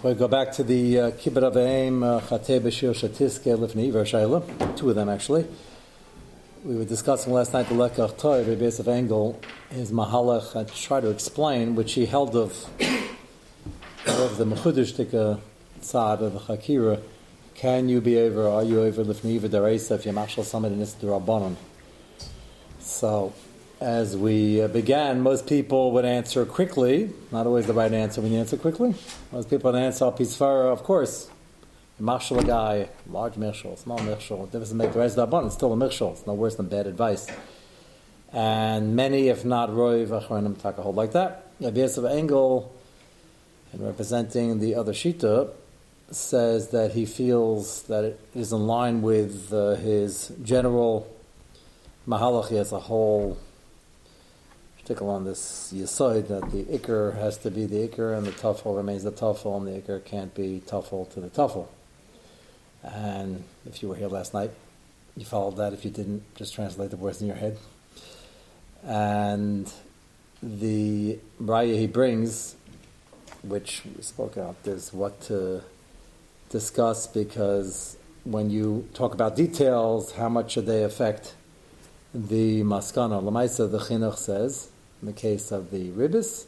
We go back to the uh, Kibbud Aveim uh, Chatei B'Shir Shatiske Lifnei Iver two of them actually. We were discussing last night the Lekach Tov, base of Engel, his Mahalach, I try to explain, which he held of, of the Mechudishtika side of the Chakira. Can you be over, are you over Lifnei Iver mashal somebody in this Rabbanon? So, as we uh, began, most people would answer quickly. Not always the right answer when you answer quickly. Most people would answer Pisfara, of course. Marshal guy, large mishal, small. It doesn't make the rest of the It's still a mishal. It's no worse than bad advice. And many, if not Roy Vachranim, talk a hold like that. Abias of Engel, in representing the other Shita, says that he feels that it is in line with uh, his general Mahalach as a whole stickle on this yisoid that the ikr has to be the ikr and the tuffle remains the tuffle and the ikr can't be tuffle to the tuffle. And if you were here last night, you followed that. If you didn't, just translate the words in your head. And the raya he brings, which we spoke about, is what to discuss because when you talk about details, how much should they affect the maskana? Lamaisa, the chinuch says, in the case of the ribis,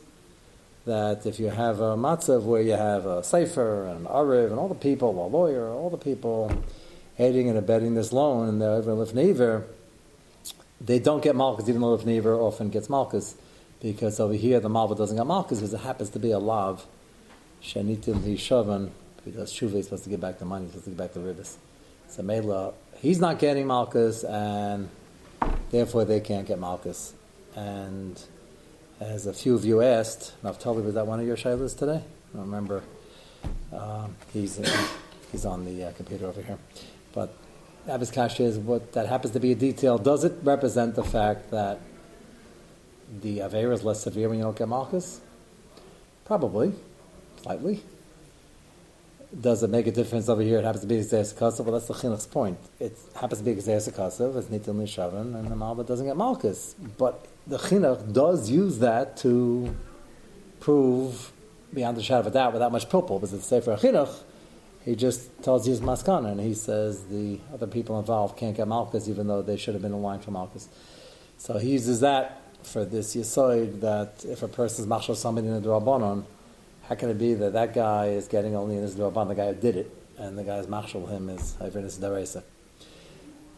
that if you have a matzav where you have a sefer and an ariv and all the people, a lawyer, all the people aiding and abetting this loan and they're over lifneiver, they don't get malchus even though lifneiver often gets malchus because over here the malva doesn't get malchus because it happens to be a lav shenitim hishavan because shuva is supposed to get back the money, he's supposed to get back the ribis. So Mela, he's not getting malchus and therefore they can't get malchus. And as a few of you asked, Naftali, was that one of your shaylas today? I don't remember. Um, he's, he's on the uh, computer over here. But Abbas Kasha is what that happens to be a detail. Does it represent the fact that the Avera is less severe when you don't get Malchus? Probably, slightly. Does it make a difference over here? It happens to be Xeris Kasav. Well, that's the Chinuch's point. It happens to be Xeris Kasav, it's Nitil Nishavan, and the Malva doesn't get Malchus. But the chinuch does use that to prove beyond the shadow of a doubt without much pilpul, because it's Sefer chinuch, he just tells you his maskana, and he says the other people involved can't get malchus even though they should have been in line for malchus. So he uses that for this yisoid that if a person is machshel somebody in the drabanon, how can it be that that guy is getting only in his drabanon, the guy who did it, and the guy who's machshel him is Hayvenis Daresa?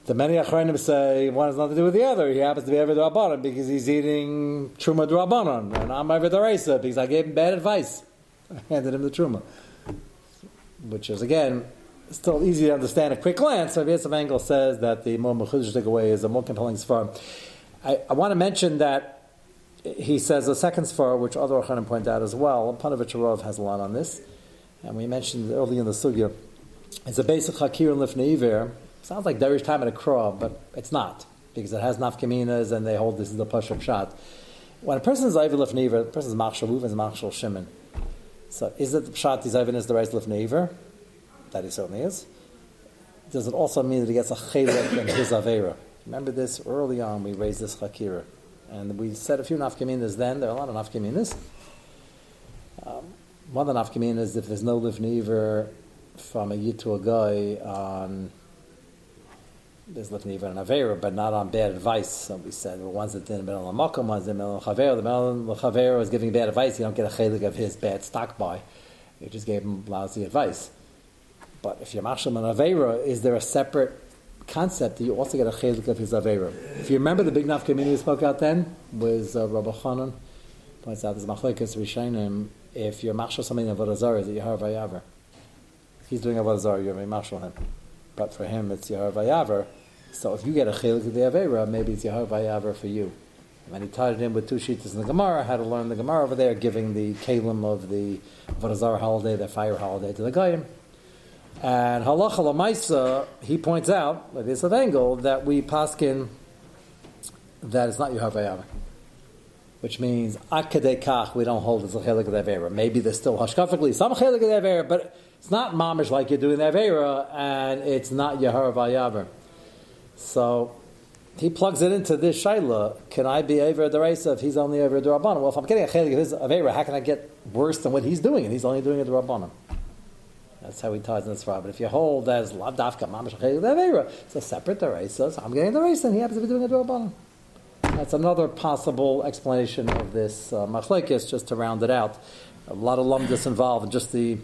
The many achronim say one has nothing to do with the other. He happens to be Eved Rabbanon because he's eating Truma Rabbanon, and I'm Eved Raisa because I gave him bad advice. I handed him the Truma. Which is, again, still easy to understand at a quick glance. So Yosef Engel says that the more Mechudish away is a more compelling Sfar. I, I want to mention that he says the second Sfar, which other achronim point out as well, Panovich has a lot on this, and we mentioned earlier in the Sugya, it's a basic Hakir and Lifnei Sounds like Derish time at a crow, but it's not because it has nafkaminas and they hold this is the push shot. When a person is Lefnever, the person is Machshal Ruven, is Machshal Shimon. So is it the Pshat is Ivan is the right Lefnever? That he certainly is. Does it also mean that he gets a chelik in his Avera? Remember this early on, we raised this Chakira. And we said a few nafkaminas then, there are a lot of nafkaminas. Um, one of the nafkaminas, if there's no Lefnever from a yid to a guy on there's lifnei even an avera, but not on bad advice. So we said the ones that didn't on the makom, ones that on chaver. The chaver was giving bad advice. You don't get a chelik of his bad stock buy. You just gave him lousy advice. But if you're mashal an avera, is there a separate concept that you also get a chelik of his avera? If you remember the big naf community we spoke out then was uh, Rabbi Chanan points out this machlekas rishonim. If you're mashal something in avodah is it yahar vayaver? He's doing avodah zarah, you're mashal him. But for him, it's yahar vayaver so if you get a chilik of the Avera, maybe it's Yahweh Vayaver for you. And he tied it in with two sheets in the Gemara, how to learn the Gemara over there, giving the kalim of the Varazar holiday, the fire holiday to the Goyim. And Halacha Lamaisa, he points out, like this of angle, that we paskin that it's not Vayaver. Which means, Akadei we don't hold as a chelik of Avera. Maybe there's still hashkafically some chelik of Avera, but it's not mamish like you're doing Avera, and it's not Vayaver. So he plugs it into this shaila. Can I be the race if he's only over the rabbanon? Well, if I'm getting a chelik of his avera, how can I get worse than what he's doing? And he's only doing it the rabbanon. That's how he ties in this But if you hold as lav dafka it's a separate deraisa. So I'm getting the race, and he happens to be doing a durabanan. That's another possible explanation of this uh, machlekes, just to round it out. A lot of lumdis involved, just the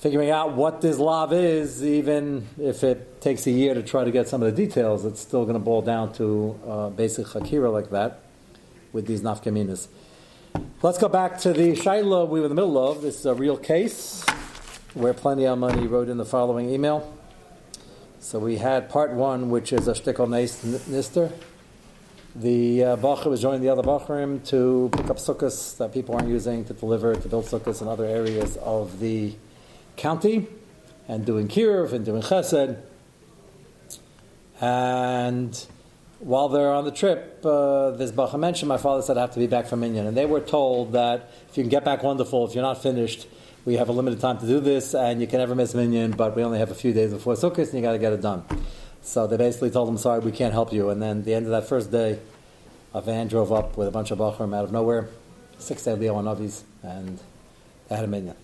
figuring out what this lav is, even if it takes a year to try to get some of the details, it's still going to boil down to uh, basic hakira like that with these nafkaminas. Let's go back to the shaila we were in the middle of. This is a real case where Plenty of Money wrote in the following email. So we had part one, which is a shtickle nister. The uh, Bacher was joining the other Bacherim to pick up sukkahs that people aren't using to deliver, to build sukkahs in other areas of the county and doing kiruv and doing chesed. And while they're on the trip, uh, this Bacha mentioned, my father said I have to be back from Minyan. And they were told that if you can get back, wonderful. If you're not finished, we have a limited time to do this, and you can never miss Minyan, but we only have a few days before Sukkot, and you got to get it done. So they basically told him, sorry, we can't help you. And then the end of that first day, a van drove up with a bunch of Bachrim out of nowhere, six Leo and Avis, and they had a Minyan.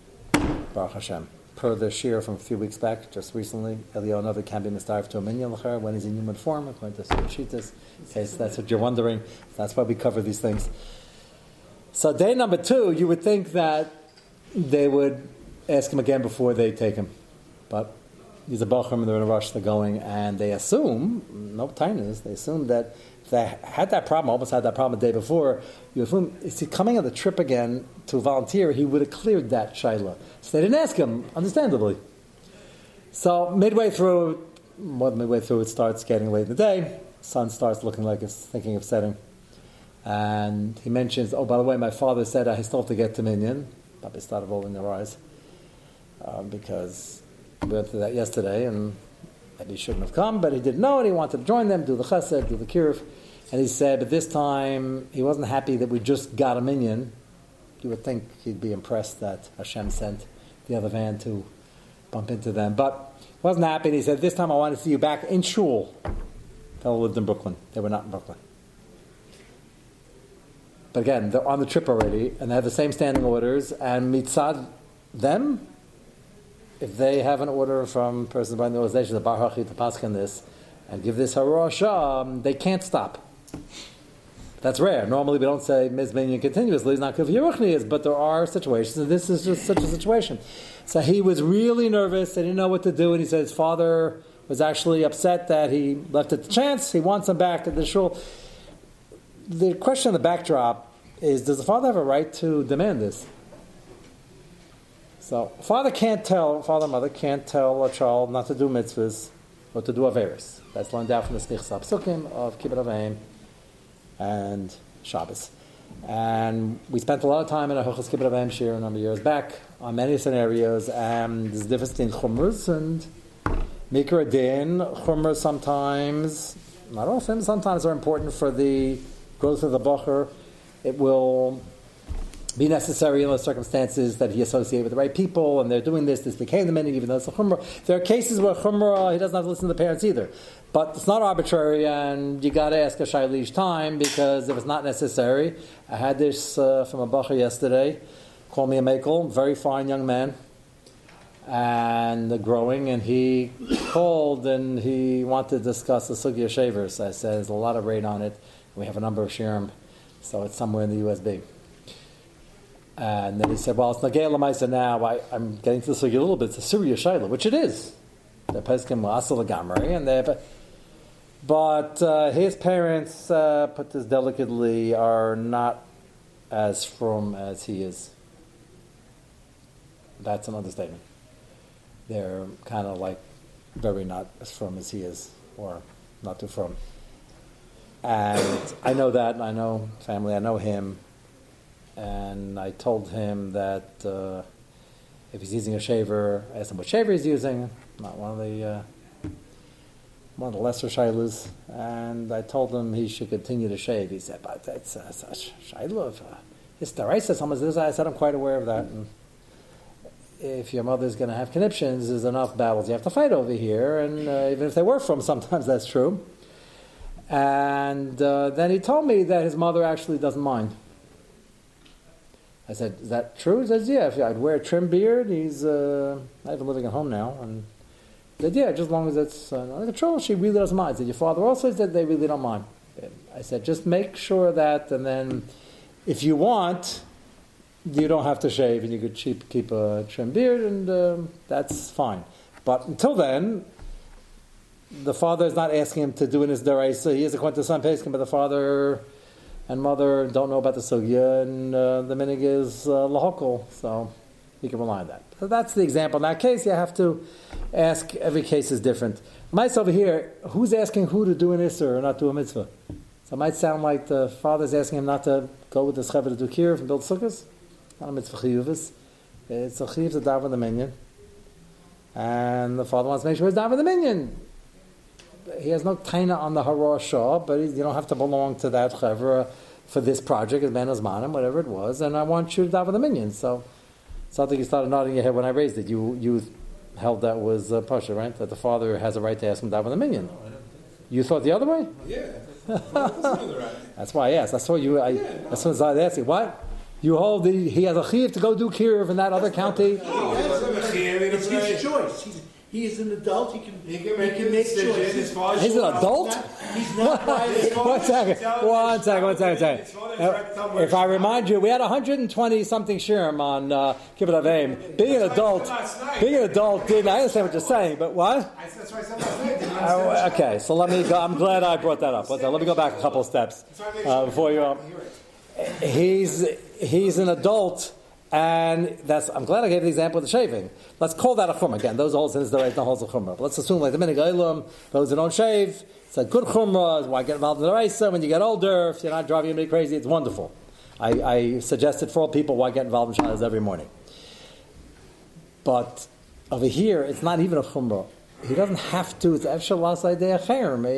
Baruch Hashem per the shir from a few weeks back, just recently, Eliyahu Navi can be mistarved to a minyan when he's in human form, according to Shitas. In case that's what you're wondering, that's why we cover these things. So day number two, you would think that they would ask him again before they take him, but he's a bachram and they're in a rush, they're going, and they assume, no tightness, they assume that if they had that problem, almost had that problem the day before, you assume, is he coming on the trip again to volunteer, he would have cleared that shaila. So they didn't ask him, understandably. So midway through, more than midway through, it starts getting late in the day. Sun starts looking like it's thinking of setting. And he mentions, oh, by the way, my father said I still have to get to Minyan. Probably started rolling their eyes. Um, because we went through that yesterday, and maybe he shouldn't have come, but he didn't know, and he wanted to join them, do the chesed, do the kiruv. And he said, but this time he wasn't happy that we just got a minion. You would think he'd be impressed that Hashem sent the other van to bump into them. But wasn't happy. He said, This time I want to see you back in shul. Fellow lived in Brooklyn. They were not in Brooklyn. But again, they're on the trip already, and they have the same standing orders, and mitzad them, if they have an order from person by the organization, the Bar Hachi to paskin this, and give this harashah, um, they can't stop. That's rare. Normally, we don't say mizbinyan continuously. It's not kavyiruchni but there are situations, and this is just such a situation. So he was really nervous. He didn't know what to do, and he said his father was actually upset that he left it to chance. He wants him back at the shul. The question on the backdrop is: Does the father have a right to demand this? So, father can't tell, father, mother can't tell a child not to do mitzvahs or to do averis. That's learned out from the Snichs Psukim of Kibbud Avim and Shabbos. And we spent a lot of time in a Hilchos Kibbud Avim a number of years back on many scenarios, and there's a difference between Chumras and Mikra Din. Chumras sometimes, not often, sometimes are important for the growth of the Bacher. It will be necessary in those circumstances that he associated with the right people, and they're doing this, this became the meaning, even though it's a chumrah. There are cases where chumrah, he doesn't have to listen to the parents either. But it's not arbitrary, and you got to ask a shaila each time, because if it's not necessary, I had this uh, from a bacher yesterday, call me a makel, very fine young man, and growing, and he called and he wanted to discuss the sugya shavers. I said, there's a lot of rain on it. We have a number of shirim, so it's somewhere in the USB. And then he said, well, it's Nagay Lamaisa now. I, am getting to this a little bit. It's a Syria Shaila, which it is. The Peskim Asal Gamri, and they but, uh, his parents, uh, put this delicately, are not as firm as he is. That's an understatement. They're kind of like very not as firm as he is, or not too firm. And I know that, I know family, I know him and I told him that uh, if he's using a shaver, I asked him what shaver he's using, not one of the uh, one of the lesser shaylas, and I told him he should continue to shave. He said, "But that's uh, such shayla of uh, histeraisa." Someone "I said I'm quite aware of that." And if your mother's going to have conniptions, there's enough battles you have to fight over here, and uh, even if they were from, sometimes that's true. And uh, then he told me that his mother actually doesn't mind I said, "Is that true?" He says, "Yeah." If I'd wear a trim beard, he's uh, living at home now, and he said, "Yeah, just as long as it's uh, under control." She really doesn't mind. I said, "Your father also said they really don't mind." I said, "Just make sure that, and then if you want." You don't have to shave, and you could keep, keep a trim beard, and um, that's fine. But until then, the father is not asking him to do in his deraisa. He is a to peskin, but the father and mother don't know about the sugya, and uh, the minig is uh, lahokal, so you can rely on that. So that's the example. In that case, you have to ask. Every case is different. Mice over here, who's asking who to do an isser or not do a mitzvah? So it might sound like the father's asking him not to go with the schever to do kirv and build sukkahs. Not a mitzvah chiyuvis. It's a chiyuv to daven the minyan. And the father wants to make sure he's daven the minyan he has no taina on the Hara Shah, but you don't have to belong to that chevra for this project, as Ben Azmanim, whatever it was, and I want you to die daven the minions. So something you started nodding your head when I raised it. You you held that was uh, Pasha, right? That the father has a right to ask him to daven the minion. You thought the other way? Yeah. that's why I asked. I saw you. I, yeah. As soon as I asked you, what? You hold the, he has a chiv to go do kirv in that other county. No, it's his choice. He's, he is an adult. He can, he can make, he can make choices. He's an adult? He's not, he's not one second. One second. One second. second. if I remind you, we had 120 something shirim on uh, Kibbud Avim. Being an adult, being an adult didn't. I understand what you're saying, but what? That's why I said last okay, so let me. go. I'm glad I brought that up. Let me go back a couple of steps uh, before you. Um, he's he's an adult and that's, I'm glad I gave the example of the shaving. Let's call that a chumrah. Again, those holes in the right, no holes of chumrah. But let's assume like the minig oilam, those who don't shave, it's a good chumrah. Why get involved in the raisa when you get older? If you're not driving anybody crazy, it's wonderful. I, I suggested for all people why get involved in shalas every morning. But over here, it's not even a chumrah. He doesn't have to. It's efshalas idea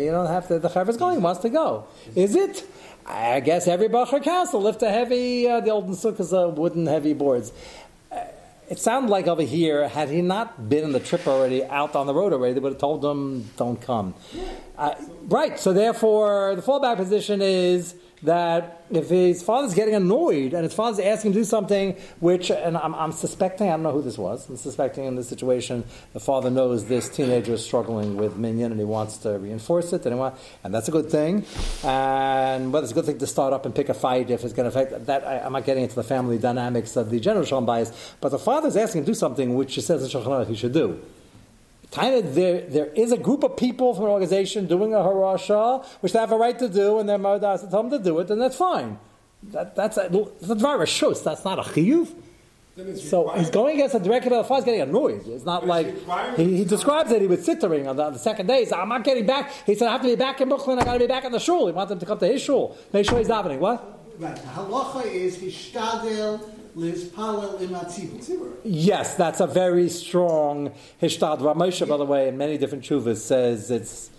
You don't have to. The chaver is going. He wants to go. Is it? I guess every Bacher Castle lift a heavy, uh, the old sukkahs are wooden heavy boards. Uh, it sounded like over here, had he not been in the trip already, out on the road already, they would have told him, don't come. Uh, right, so therefore, the fallback position is that if his father's getting annoyed and his father's asking him to do something which, and I'm, I'm, suspecting, I don't know who this was, I'm suspecting in this situation, the father knows this teenager is struggling with minyan and he wants to reinforce it, and, he and that's a good thing. And whether it's a good thing to start up and pick a fight if it's going to affect that, I, am not getting into the family dynamics of the general Shalom bias, but the father's asking him to do something which he says in Shulchan he should do kind of there, there is a group of people from an organization doing a harasha, which they have a right to do, and their mother has to tell them to do it, then that's fine. That, that's a, that's a shus. That's not a chiyuv. So he's going against the director of the father, getting annoyed. It's not like he, he, describes it. He was sittering on the, on the, second day. He said, "I'm not getting back." He said, "I have to be back in Brooklyn. I got to be back in the shul." He wants them to come to his shul. Make sure he's davening. What? Right. The halacha is hishtadel Yes, that's a very strong hishtad. Ramosha, by the way, in many different chuvas says it's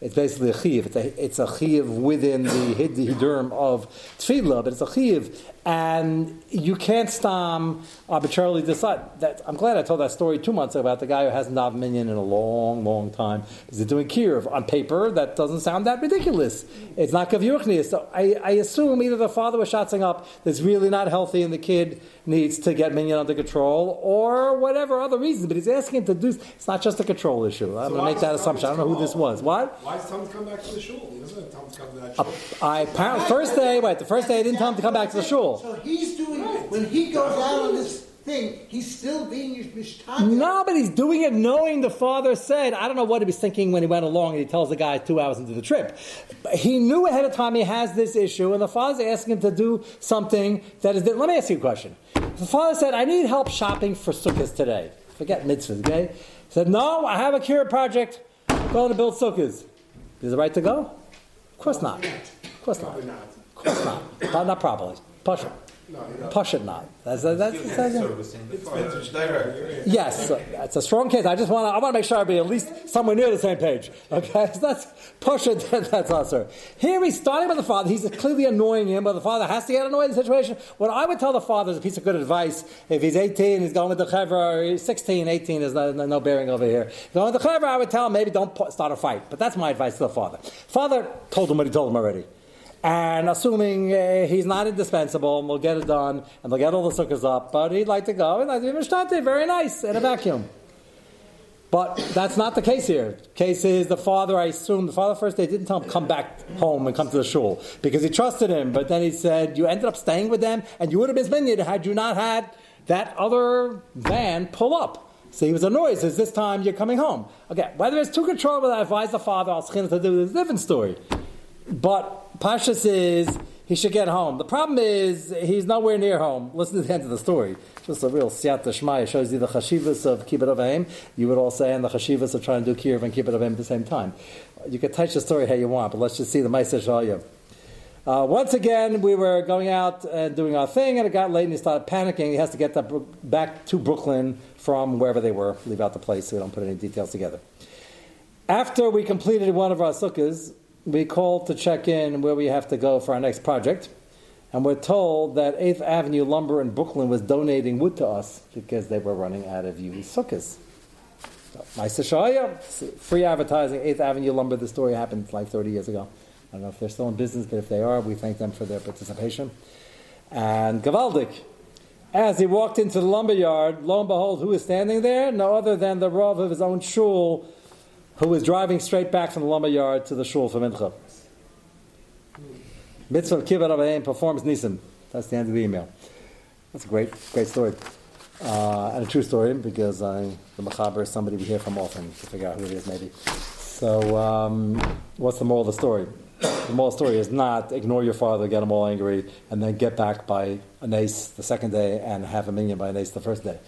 it's basically a chiv. It's a, it's a chiv within the hidurim of tefillah, but it's a chiv and you can't stam arbitrarily decide that. I'm glad I told that story two months ago about the guy who hasn't davened minyan in a long, long time. Is it doing kirv on paper. That doesn't sound that ridiculous. It's not kavyuchnius. So I, I, assume either the father was shotzing up that's really not healthy, and the kid needs to get minyan under control, or whatever other reasons. But he's asking him to do. It's not just a control issue. I'm so going to make that assumption. I don't know who this was. What? Why is Tom come back to the shul? He doesn't have Tom to come to that shul. Uh, I first day. Wait, the first day I didn't tell him to come back to the shul. So he's doing when he goes out on this thing, he's still being mishtaka. No, but he's doing it knowing the father said. I don't know what he was thinking when he went along and he tells the guy two hours into the trip. But he knew ahead of time he has this issue, and the father's asking him to do something that is. Let me ask you a question. The father said, "I need help shopping for sukkahs today." Forget mitzvahs, okay? He said, "No, I have a cure project. I'm going to build sukkahs." Is it right to go? Of course not. Of course not. Of course not. Not, not probably. Push it. No, Push it not. That's, that's, that's, that's yes, uh, it's a strong case. I just want to. I want to make sure I be at least somewhere near the same page. Okay, so that's push it. That's also here. He's starting with the father. He's clearly annoying him, but the father has to get annoyed in the situation. What I would tell the father is a piece of good advice. If he's 18, he's going with the chevra. Or he's 16, 18 is no, no, bearing over here. going with the chevra, I would tell him maybe don't start a fight. But that's my advice to the father. Father told him what he told him already. And assuming uh, he's not indispensable, and we'll get it done, and they'll get all the sukkahs up, but he'd like to go, he'd like to be mishtante, very nice, in a vacuum. But that's not the case here. Case is the father, I assume, the father first day didn't tell him come back home and come to the shul because he trusted him. But then he said, you ended up staying with them and you would have been minyan had you not had that other van pull up. So he was annoyed, says, this time you're coming home. Okay, whether it's too controllable I advise the father, I'll to do this, different story. But Pashas is, he should get home. The problem is, he's nowhere near home. Listen to the end of the story. Just a real siyata shmaya shows you the chashivas of kibbud avim. You would all say, and the chashivas of trying to do kiruv and kibbud avim at the same time. You can touch the story how you want, but let's just see the ma'aser shalya. Uh, once again, we were going out and doing our thing, and it got late, and he started panicking. He has to get back to Brooklyn from wherever they were. Leave out the place so we don't put any details together. After we completed one of our sukkahs, we called to check in where we have to go for our next project. And we're told that 8th Avenue Lumber in Brooklyn was donating wood to us because they were running out of used sukkahs. So, free advertising, 8th Avenue Lumber. The story happened like 30 years ago. I don't know if they're still in business, but if they are, we thank them for their participation. And Gavaldik, as he walked into the lumber yard, lo and behold, who was standing there? No other than the Rav of his own shul, who was driving straight back from the lumber yard to the shul for Mincha. Mitzvah Kibbud Avayim performs Nisim. That's the end of the email. That's a great, great story. Uh, and a true story because I, the Machaber is somebody we hear from often to figure out who it is, maybe. So, um, what's the moral of the story? The moral story is not ignore your father, get him all angry, and then get back by a nace the second day and have a minyan by a nace the first day.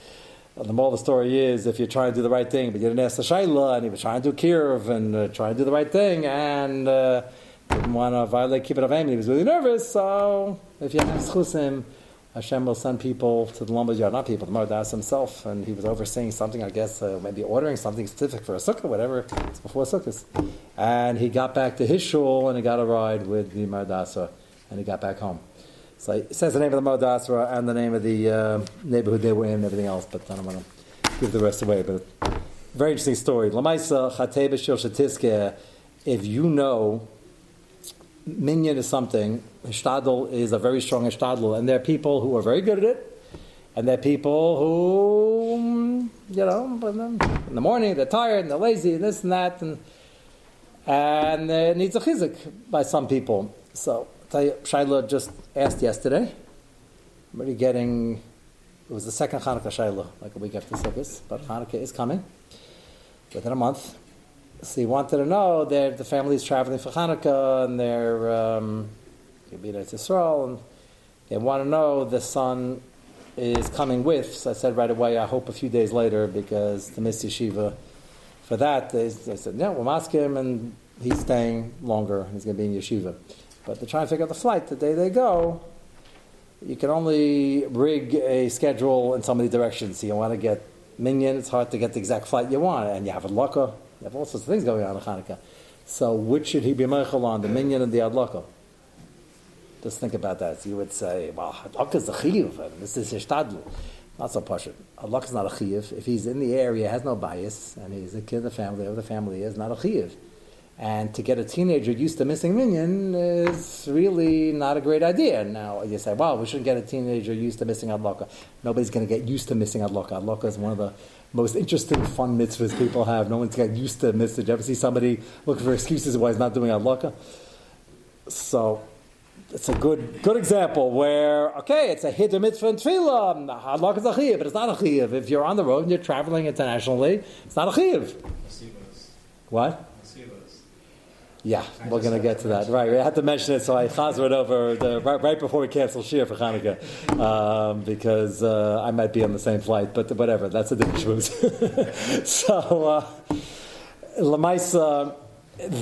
The moral of the story is if you're trying to do the right thing, but you didn't ask the shayla, and you were trying to do kirv and uh, trying to do the right thing, and uh, didn't want to violate kibbud avim, he was really nervous. So if you have schusim, Hashem will send people to the lumber yard, not people, the Mardas himself, and he was overseeing something, I guess, uh, maybe ordering something specific for a sukkah, whatever, it's before sukkahs. And he got back to his shul and he got a ride with the Mara d'Asra, and he got back home. So it says the name of the Mara d'Asra and the name of the uh, neighborhood they were in and everything else, but I don't want to give the rest away. But very interesting story. If you know minyan is something, Hishtadl is a very strong Hishtadl, and there are people who are very good at it, and there are people who, you know, in the morning they're tired and they're lazy and this and that, and, and it needs a chizik by some people. So, Shaila just asked yesterday, I'm already getting, it was the second Hanukkah Shaila, like a week after Sukkot, but Hanukkah is coming within a month. So he wanted to know that the family is traveling for Hanukkah and they're um, be to Israel, and they want to know the son is coming with. So I said right away, I hope a few days later because the Miss Yeshiva for that they, they said no, we'll ask him, and he's staying longer. He's going to be in Yeshiva, but they're trying to figure out the flight. The day they go, you can only rig a schedule in so many directions. So you want to get minyan, it's hard to get the exact flight you want, and you have a laka. You have all sorts of things going on in Hanukkah. So which should he be meichel on, the minion and the adlaka? Just think about that. So you would say, well, adlaka is a chiyuv, and this is hishtadlu. Not so pashut. Allah is not a chiyuv. If he's in the area, has no bias, and he's a kid of the family, whatever the family is, not a chiyuv. And to get a teenager used to missing minyan is really not a great idea. Now, you say, well, we shouldn't get a teenager used to missing adlaka. Nobody's going to get used to missing adlaka. Adlaka is one of the most interesting, fun mitzvahs people have. No one's got used to mitzvah. Did you ever see somebody looking for excuses why he's not doing adlaka? So, it's a good good example where okay, it's a hiddur mitzvah and tefillah. Hadlaka is a chiyuv, but it's not a chiyuv. If you're on the road and you're traveling internationally, it's not a chiyuv. What? Yeah, we're going to get to that. Right, we had to mention it, so I chazar it over the, right, right, before we cancel Shir for Hanukkah, um, because uh, I might be on the same flight, but whatever, that's a different shmooze. so, uh, Lamaisa,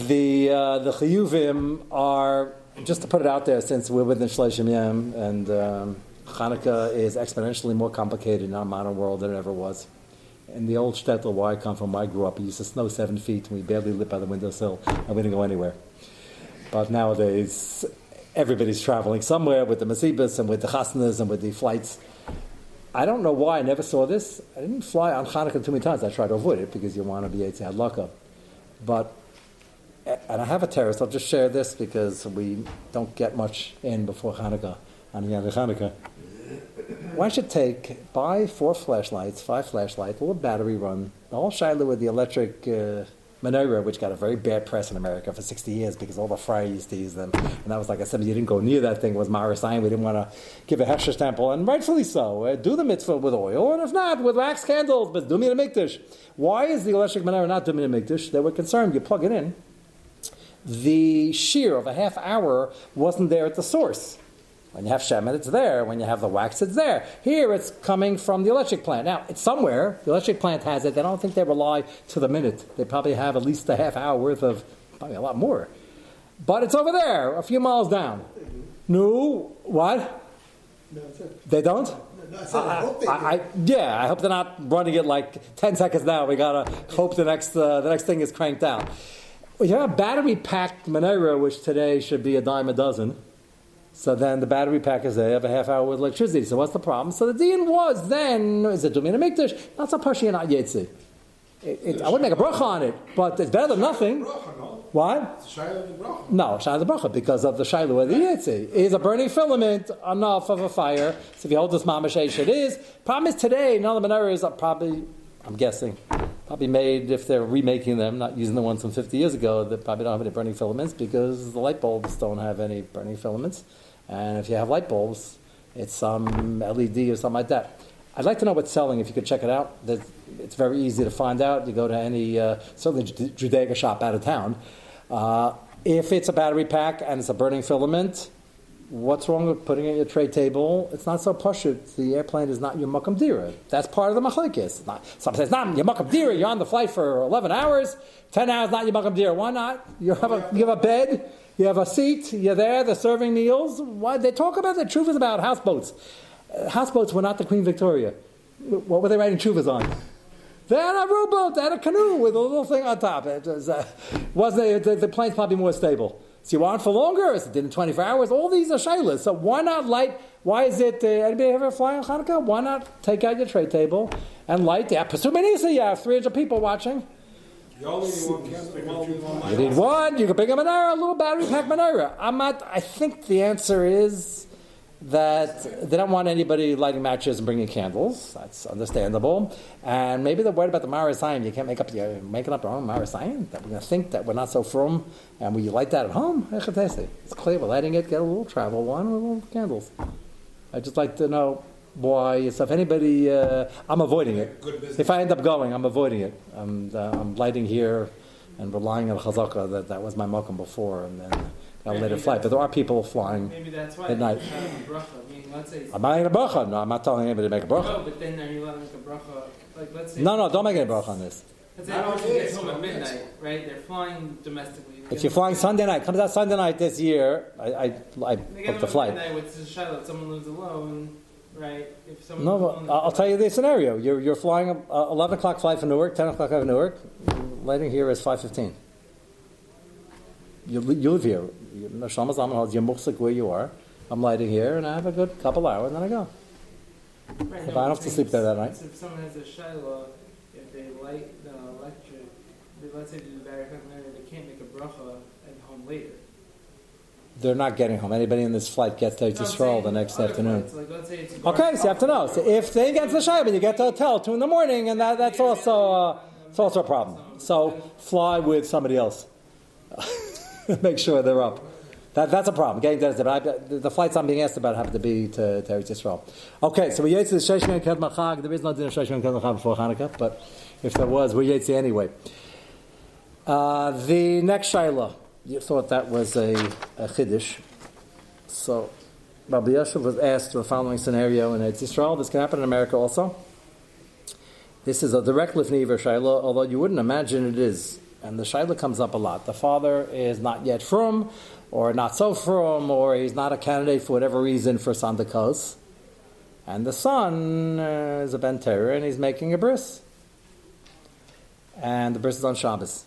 the, uh, the chiyuvim are, just to put it out there, since we're within Shleishim Yem, and um, Hanukkah is exponentially more complicated in our modern world than it ever was in the old shtetl where I come from, I grew up, it used to snow seven feet, and we barely lit by the windowsill, and we didn't go anywhere. But nowadays, everybody's traveling somewhere with the masibas and with the chasnas and with the flights. I don't know why I never saw this. I didn't fly on Hanukkah too many times. I tried to avoid it because you want to be Eitzei Hadlaka. But and I have a terrace. I'll just share this because we don't get much in before Hanukkah, on the end of Hanukkah. Why should take buy four flashlights, five flashlights, a little battery run, whole shiloh with the electric uh, menorah, which got a very bad press in America for 60 years because all the friars used to use them. And that was like I said, you didn't go near that thing, it was Mara sign. We didn't want to give a Hesher temple, and rightfully so. Uh, do the mitzvah with oil, and if not, with wax candles, but do me the mikdash. Why is the electric menorah not doing the mikdash? They were concerned, you plug it in, the shear of a half hour wasn't there at the source. When you have shemen, it's there. When you have the wax, it's there. Here, it's coming from the electric plant. Now, it's somewhere. The electric plant has it. They don't think they rely to the minute. They probably have at least a half hour worth of, probably a lot more. But it's over there, a few miles down. No, what? No, they don't? No, I, said, I, hope they I, I, yeah, I hope they're not running it like 10 seconds now. We gotta hope the next, uh, the next thing is cranked out. We have a battery packed menorah, which today should be a dime a dozen. So then the battery pack is there, you have a half hour with electricity. So what's the problem? So the din was then, is it Domin Mikdash? That's a Pashi and not Yetzi. I wouldn't make a bracha on it, but it's better than nothing. What? No, Shayla the bracha because of the Shayla of the Yetzi. Is a burning filament enough of a fire? So if you hold this mamashesh, it is. Problem is today, none of the menorahs are probably, I'm guessing, probably made if they're remaking them, not using the ones from 50 years ago. They probably don't have any burning filaments because the light bulbs don't have any burning filaments. And if you have light bulbs, it's some LED or something like that. I'd like to know what's selling. If you could check it out, it's very easy to find out. You go to any uh, certainly Judaica shop out of town. Uh, if it's a battery pack and it's a burning filament, what's wrong with putting it on your tray table? It's not so pushut. The airplane is not your makam dira. That's part of the machlekes. Some say it's not your dira. You're on the flight for 11 hours, 10 hours, not your makam dira. Why not? You have a, you have a bed. You have a seat, you're there, they're serving meals. Why? They talk about the truth is about houseboats. Uh, houseboats were not the Queen Victoria. What were they writing truths on? They had a rowboat, they had a canoe with a little thing on top. It was, uh, wasn't the, the plane's probably more stable. So you want it for longer? Is it in 24 hours? All these are shaylas. So why not light? Why is it? Uh, anybody ever fly on Hanukkah? Why not take out your tray table and light? Yeah, you have 300 people watching. You need one. You can bring a menorah, a little battery pack menorah. I'm not. I think the answer is that they don't want anybody lighting matches and bringing candles. That's understandable. And maybe they're worried about the Marasayim. You can't make up you're making up your own Marasayim. That we're going to think that we're not so from, and we light that at home. It's clear. We're lighting it. Get a little travel one with little candles. I just like to know why. So if anybody, uh, I'm avoiding it. If I end up going, I'm avoiding it. I'm, uh, I'm lighting here and relying on chazaka. That that was my mokum before, and then I'll let it fly. But there are people flying Maybe that's why at night. bracha. I mean, let's say. I'm not making a bracha. No, I'm not telling anybody to make a bracha. No, but then are you allowed to make a bracha? Like, let's say. No, no, don't make any bracha on this. Let's say a person gets home at midnight, right? They're flying domestically. If you're flying Sunday night, comes out Sunday night this year. I I, I booked the flight. Midnight with the shadow, someone lives alone right? If someone no, I'll tell you the scenario. You're, you're flying a, a uh, 11 o'clock flight from Newark, 10 o'clock out of Newark. Landing here is 5.15. You, you live here. Holds Yamuchsik where you are. I'm lighting here, and I have a good couple hours, and then I go. Right, if no, I don't have to sleep there that night. If someone has a shiloh, if they light the electric, let's say they do the battery they can't make a bracha at home later they're not getting home. Anybody in this flight gets to stroll the next afternoon. Like, okay, so you have to know. So if they get to the Shaiba, you get to the hotel two in the morning, and that, that's also uh, it's also a problem. So fly with somebody else. Make sure they're up. That, that's a problem. Getting there, but the flights I'm being asked about happen to be to, to Eretz Yisrael. Okay, so we yetzi the Sheshman Ked Machag. There is no dinner Sheshman Ked Machag before Hanukkah, but if there was, we yetzi anyway. Uh, the next Shaila you thought that was a, a chiddush. So Rabbi Yashav was asked the following scenario in Eretz Yisrael. This can happen in America also. This is a direct lifnei Shaila, although you wouldn't imagine it is. And the Shaila comes up a lot. The father is not yet from, or not so from, or he's not a candidate for whatever reason for Sandakos. And the son uh, is a Ben and he's making a bris. And the bris is on Shabbos.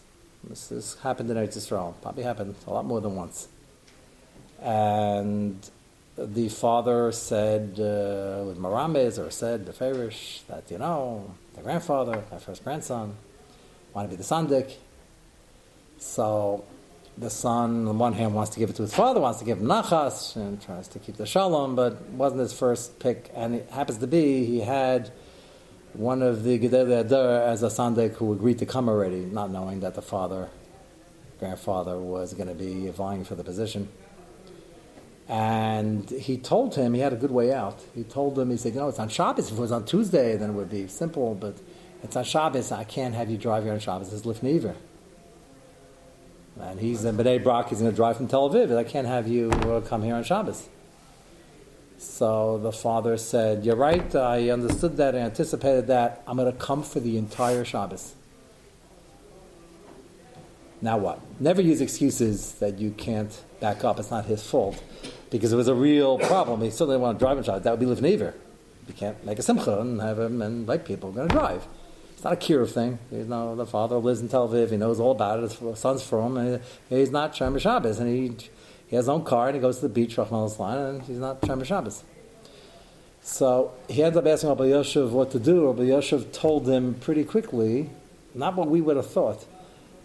This happened in Eretz Yisrael. Probably happened a lot more than once. And the father said uh, with Marambes or said the Farish that you know the grandfather, my first grandson, want to be the sandik. So the son, on one hand, wants to give it to his father, wants to give him nachas, and tries to keep the shalom, but wasn't his first pick. And it happens to be he had one of the Gedele Adar as a sandik who agreed to come already, not knowing that the father, grandfather, was going to be vying for the position. And he told him, he had a good way out. He told him, he said, you know, it's on Shabbos. If it was on Tuesday, then it would be simple, but it's on Shabbos. I can't have you drive here on Shabbos. It's Lifneiver. And he's in Bnei Brak, he's going to drive from Tel Aviv. I can't have you uh, come here on Shabbos. So the father said, You're right, I understood that, I anticipated that. I'm going to come for the entire Shabbos. Now what? Never use excuses that you can't back up. It's not his fault. Because it was a real problem. He certainly didn't want to drive on Shabbos. That would be Livnever. You can't make a simcha and have him and like people going to drive. It's not a cure thing. You know, the father lives in Tel Aviv. He knows all about it. His son's from. He's not Shabbos. And he, he has his own car and he goes to the beach, Rachman line, and he's not Shem Shabbos. So he ends up asking Rabbi Yoshev what to do. Rabbi Yoshev told him pretty quickly, not what we would have thought.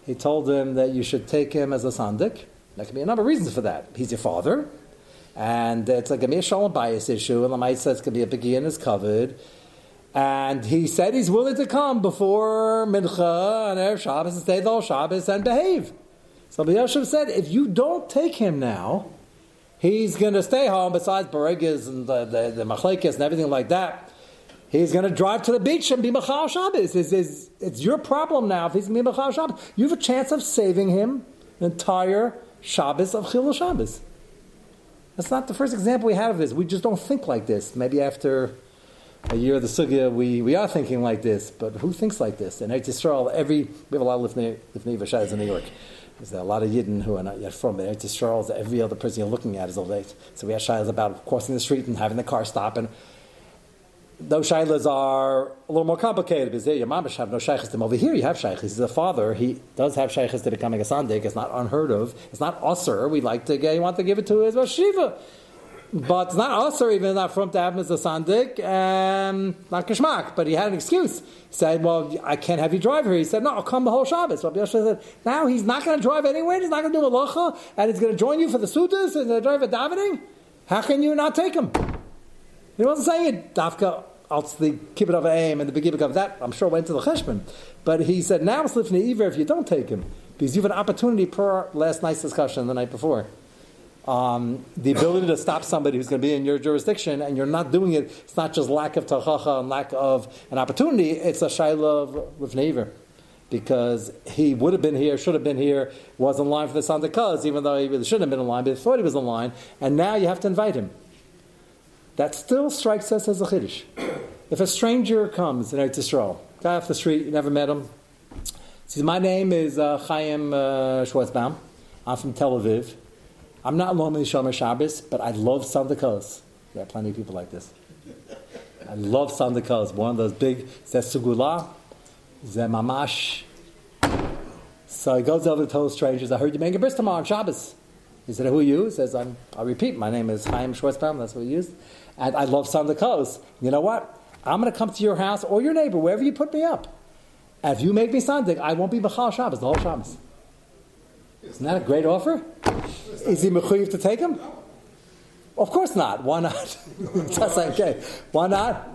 He told him that you should take him as a sandik. There can be a number of reasons for that. He's your father, and it's like a shalom bias issue, and might says going to be a biggie covered. And he said he's willing to come before Mincha and Erev Shabbos and stay the whole Shabbos and behave. So Yoshev said, if you don't take him now, he's going to stay home besides Baregas and the, the, the Machlekes and everything like that. He's going to drive to the beach and be Machal Shabbos. It's, it's, it's, your problem now if he's going to be Machal Shabbos. You have a chance of saving him the entire Shabbos of Chilul Shabbos. That's not the first example we have of this. We just don't think like this. Maybe after a year of the Sugya, we, we are thinking like this, but who thinks like this? In Eretz Yisrael, every, we have a lot of Lifnei Vashayas in New York. There's a lot of Yidden who are not yet from Eretz Yisrael. Every other person you're looking at is age. So we have Shayas about crossing the street and having the car stop and those shaylas are a little more complicated because there your mamish have no shaykhs Over here you have shaykhs. He's a father. He does have shaykhs to becoming a sandik. It's not unheard of. It's not usher. We like to get, you want to give it to his shiva. But it's not also even not from to have as sandik, and not kishmak. But he had an excuse. He said, well, I can't have you drive here. He said, no, I'll come the whole Shabbos. Rabbi Yosha said, now he's not going to drive anywhere. He's not going to do malacha, and he's going to join you for the sudas and drive a davening. How can you not take him? He wasn't saying it, Dafka also the kibbud of aim and the beginning of that, I'm sure went to the cheshbon. But he said, now it's lifnei if you don't take him, because you have an opportunity per last night's discussion the night before. Um, the ability to stop somebody who's going to be in your jurisdiction and you're not doing it, it's not just lack of tachacha and lack of an opportunity, it's a of lifnei iver because he would have been here, should have been here, was in line for the Sandakas, even though he really shouldn't have been in line, but he thought he was in line, and now you have to invite him that still strikes us as a chiddush. If a stranger comes in Eretz Yisrael, guy off the street, you never met him, says, "My name is uh, Chaim uh, Schwarzbaum. I'm from Tel Aviv. I'm not normally Shomer Shabbos, but I love Sandakos. There are plenty of people like this. I love Sandakos. One of those big Zesugula, Zemamash. So he goes over to tell strangers, I heard you make a bris tomorrow on Shabbos. He said, Who are you? He says, I'm, I'll repeat, my name is Chaim Schwarzbaum, that's what he used and I love Sandakos. You know what? I'm going to come to your house or your neighbor, wherever you put me up. And if you make me Sandik, I won't be Bachal Shabbos, the whole Shabbos. Isn't that a great offer? Is he mechuyev to take him? Of course not. Why not? That's okay. Why not?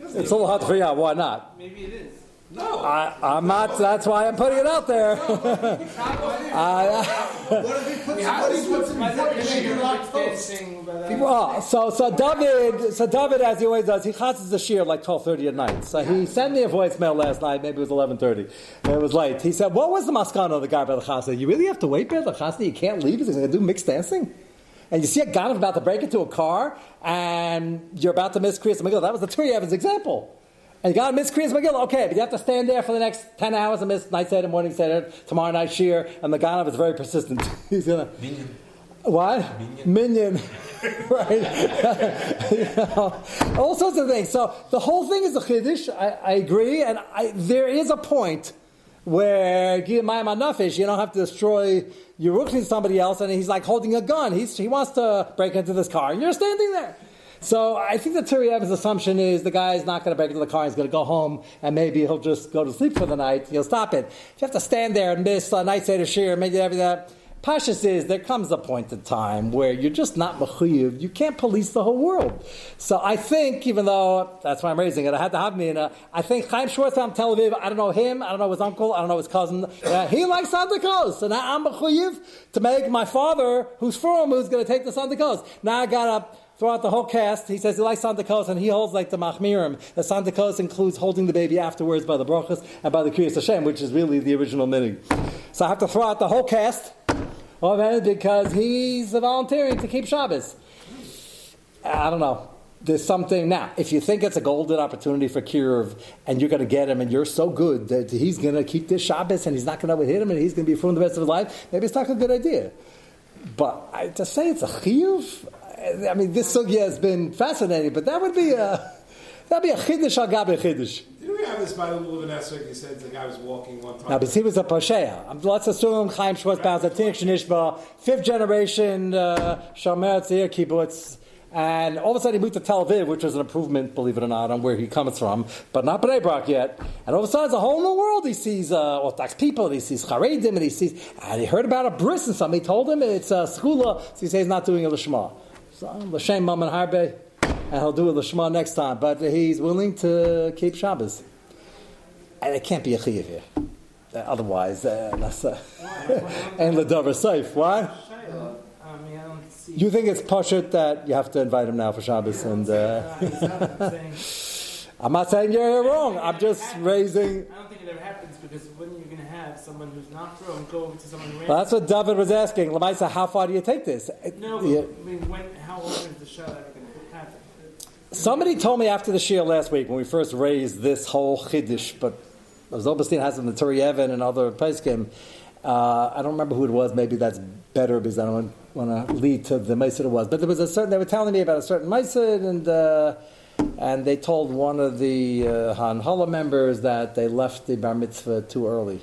It's a hard figure out. Why not? Maybe it is. No. I, am not. That's why I'm putting it out there. I, what if he puts somebody puts him before you're not? Oh, so so David, so David, as he always does, he chatzes the shir like twelve thirty at night. So he sent me a voicemail last night. Maybe it was eleven thirty. It was late. He said, "What was the maskana of the guy by the chasna? You really have to wait by the chasna. You can't leave. He's going to do mixed dancing." And you see a guy about to break into a car, and you're about to miss Kriyas Megillah. That was the Turei Even's example. And you got to miss Kriyas Megillah. Okay, but you have to stand there for the next 10 hours and miss night seder, morning seder, tomorrow night shear, and the Ganav is very persistent. He's going to. Minion. What? Minion. Minion. right? you know, all sorts of things. So the whole thing is a chiddush. I, I agree, and I, there is a point where you don't have to destroy at somebody else, and he's like holding a gun. He's, he wants to break into this car, and you're standing there. So I think Turei Even's assumption is the guy is not going to break into the car. He's going to go home and maybe he'll just go to sleep for the night. He'll stop it. If you have to stand there and miss a night Seder Shir, maybe every that Pashas is there comes a point in time where you're just not mechuyev. You can't police the whole world. So I think, even though that's why I'm raising it, I had to have me in a. I think Chaim Schwarzbaum Tel Aviv. I don't know him. I don't know his uncle. I don't know his cousin. Yeah, he likes Sandikos, and now I'm mechuyev to make my father, who's from, who's going to take the Sandikos. Now I got to throughout the whole cast, he says he likes Santikos and he holds like the Machmirim. The Santikos includes holding the baby afterwards by the Brachas and by the Kriyas Hashem, which is really the original minhag. So I have to throw out the whole cast of it because he's volunteering to keep Shabbos. I don't know. There's something now. If you think it's a golden opportunity for kiruv and you're going to get him and you're so good that he's going to keep this Shabbos and he's not going to hit him and he's going to be from the rest of his life, maybe it's not a good idea. But I, to say it's a chiyuv, I mean, this sugya has been fascinating, but that would be a that'd be a chiddush al gabe chiddush. Didn't we have this by the Esrog? He said the guy was walking one time. Now, but he was a Pasheya. Um, let's assume Chaim Schwarzbaum's a Tinok Shenishba, fifth generation uh, Shomer Hatzair kibbutz. And all of a sudden he moved to Tel Aviv, which was an improvement, believe it or not, on where he comes from, but not Bnei Brak yet. And all of a sudden, it's a whole new world. He sees uh, Orthodox people, and he sees Charedim, and he sees, and he heard about a bris, and somebody told him it's a uh, skula, so he says he's not doing a lishma. So, l'shem maman harbe, and he'll do a lishma next time. But he's willing to keep Shabbos. And it can't be a chiyuv here. Uh, otherwise, uh, that's uh, and the davar safe. Why? You think it's poshut that you have to invite him now for Shabbos and. Uh, I'm not saying you're wrong. I'm just raising. I don't think it ever happens because when you're going to have someone who's not from go over to someone who well, That's what David was asking. Lamaisa, how far do you take this? No, but, yeah. I mean, when, how is the going to happen? Somebody told me after the shiur last week when we first raised this whole Chiddush, but Zilberstein has in the Turei Even and other Poskim. Uh, I don't remember who it was. Maybe that's better because I don't want to lead to the Meisid it was. But there was a certain, they were telling me about a certain Meisid and. Uh, and they told one of the uh, Hanhala members that they left the bar mitzvah too early.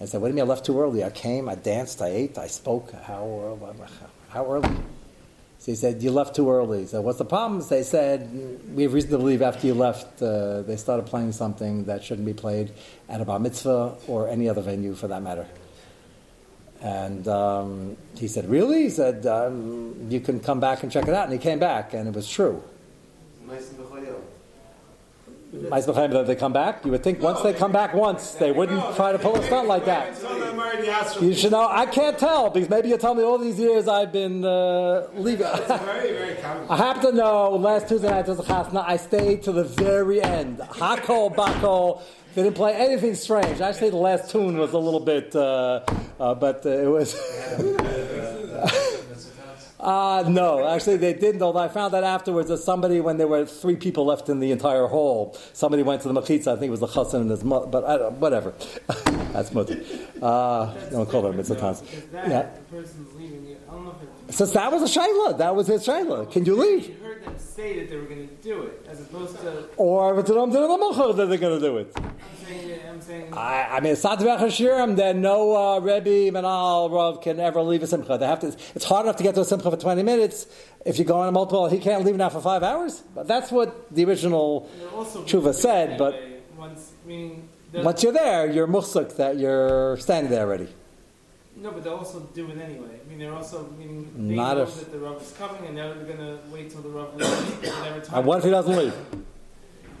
I said, "What do you mean I left too early? I came, I danced, I ate, I spoke. How how early?" He said, "You left too early." So what's the problem? They said, "We have reason to believe after you left, uh, they started playing something that shouldn't be played at a bar mitzvah or any other venue for that matter." And um, he said, "Really?" He said, um, "You can come back and check it out." And he came back, and it was true. That they come back? You would think once they come back once, they wouldn't try to pull a stunt like that. You should know. I can't tell because maybe you tell me all these years I've been uh, legal. I happen to know last Tuesday night was a chasna. I stayed to the very end. Hakol bakol. They didn't play anything strange. Actually, the last tune was a little bit, uh, uh, but uh, it was. Uh, no, actually they didn't. Although I found that afterwards that somebody, when there were three people left in the entire hall, somebody went to the machitza. I think it was the chassan and his mother, but I don't, whatever. That's mutter. Uh, don't call them mitzvah Yeah. So that was a shayla. That was his shayla. Can you leave? Heard them say that they were going to do it, as opposed to. Or if it's an that they're going to do it. I'm saying, I'm saying. I, I mean, Satvech Hashirim, then no uh, Rebbe, Manal, Rav can ever leave a simcha. They have to. It's hard enough to get to a simcha for 20 minutes. If you go on a multiple, he can't leave now for five hours. But that's what the original tshuva said. But once, meaning once you're there, you're musuk that you're standing there already. No, but they'll also do it anyway. I mean, they're also meaning they Not know if- that the Rav is coming, and they're going to wait till the Rav leaves. Whatever time. And what if he doesn't leave?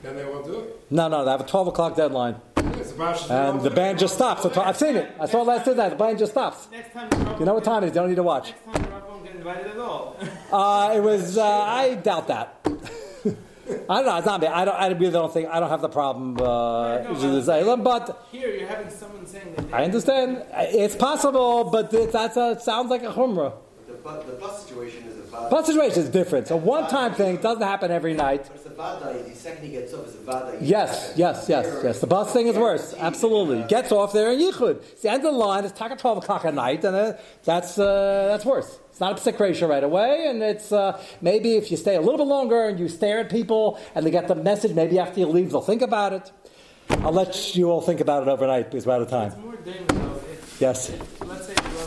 Then they won't do it. No, no, they have a 12 o'clock deadline. It's about And the band just stops. I've seen it. I saw it last Tuesday. The band just stops. Next time, the Rav You know what time it is. You don't need to watch. Next time, the Rav won't get invited at all. Uh, it was. Uh, I doubt that. I don't know. It's not me. I don't. I really don't think. I don't have the problem. Uh, but here you're having someone saying that. I understand. It's possible, but it, that's a, it sounds like a chumrah. The, bu- the bus situation is a bad. Bus situation is different. So one time thing doesn't happen every night. But it's a bad The second he gets up, it's a bad Yes, yes, yes, yes. The bus thing is worse. Absolutely. Gets off there in Yichud. It's the end of the line. It's talking 12 o'clock at night, and uh, that's, uh, that's worse. It's not a psik reisha right away, and it's uh, maybe if you stay a little bit longer and you stare at people and they get the message, maybe after you leave they'll think about it. I'll let you all think about it overnight because we're out of time. It's more dangerous if, Yes. if, let's say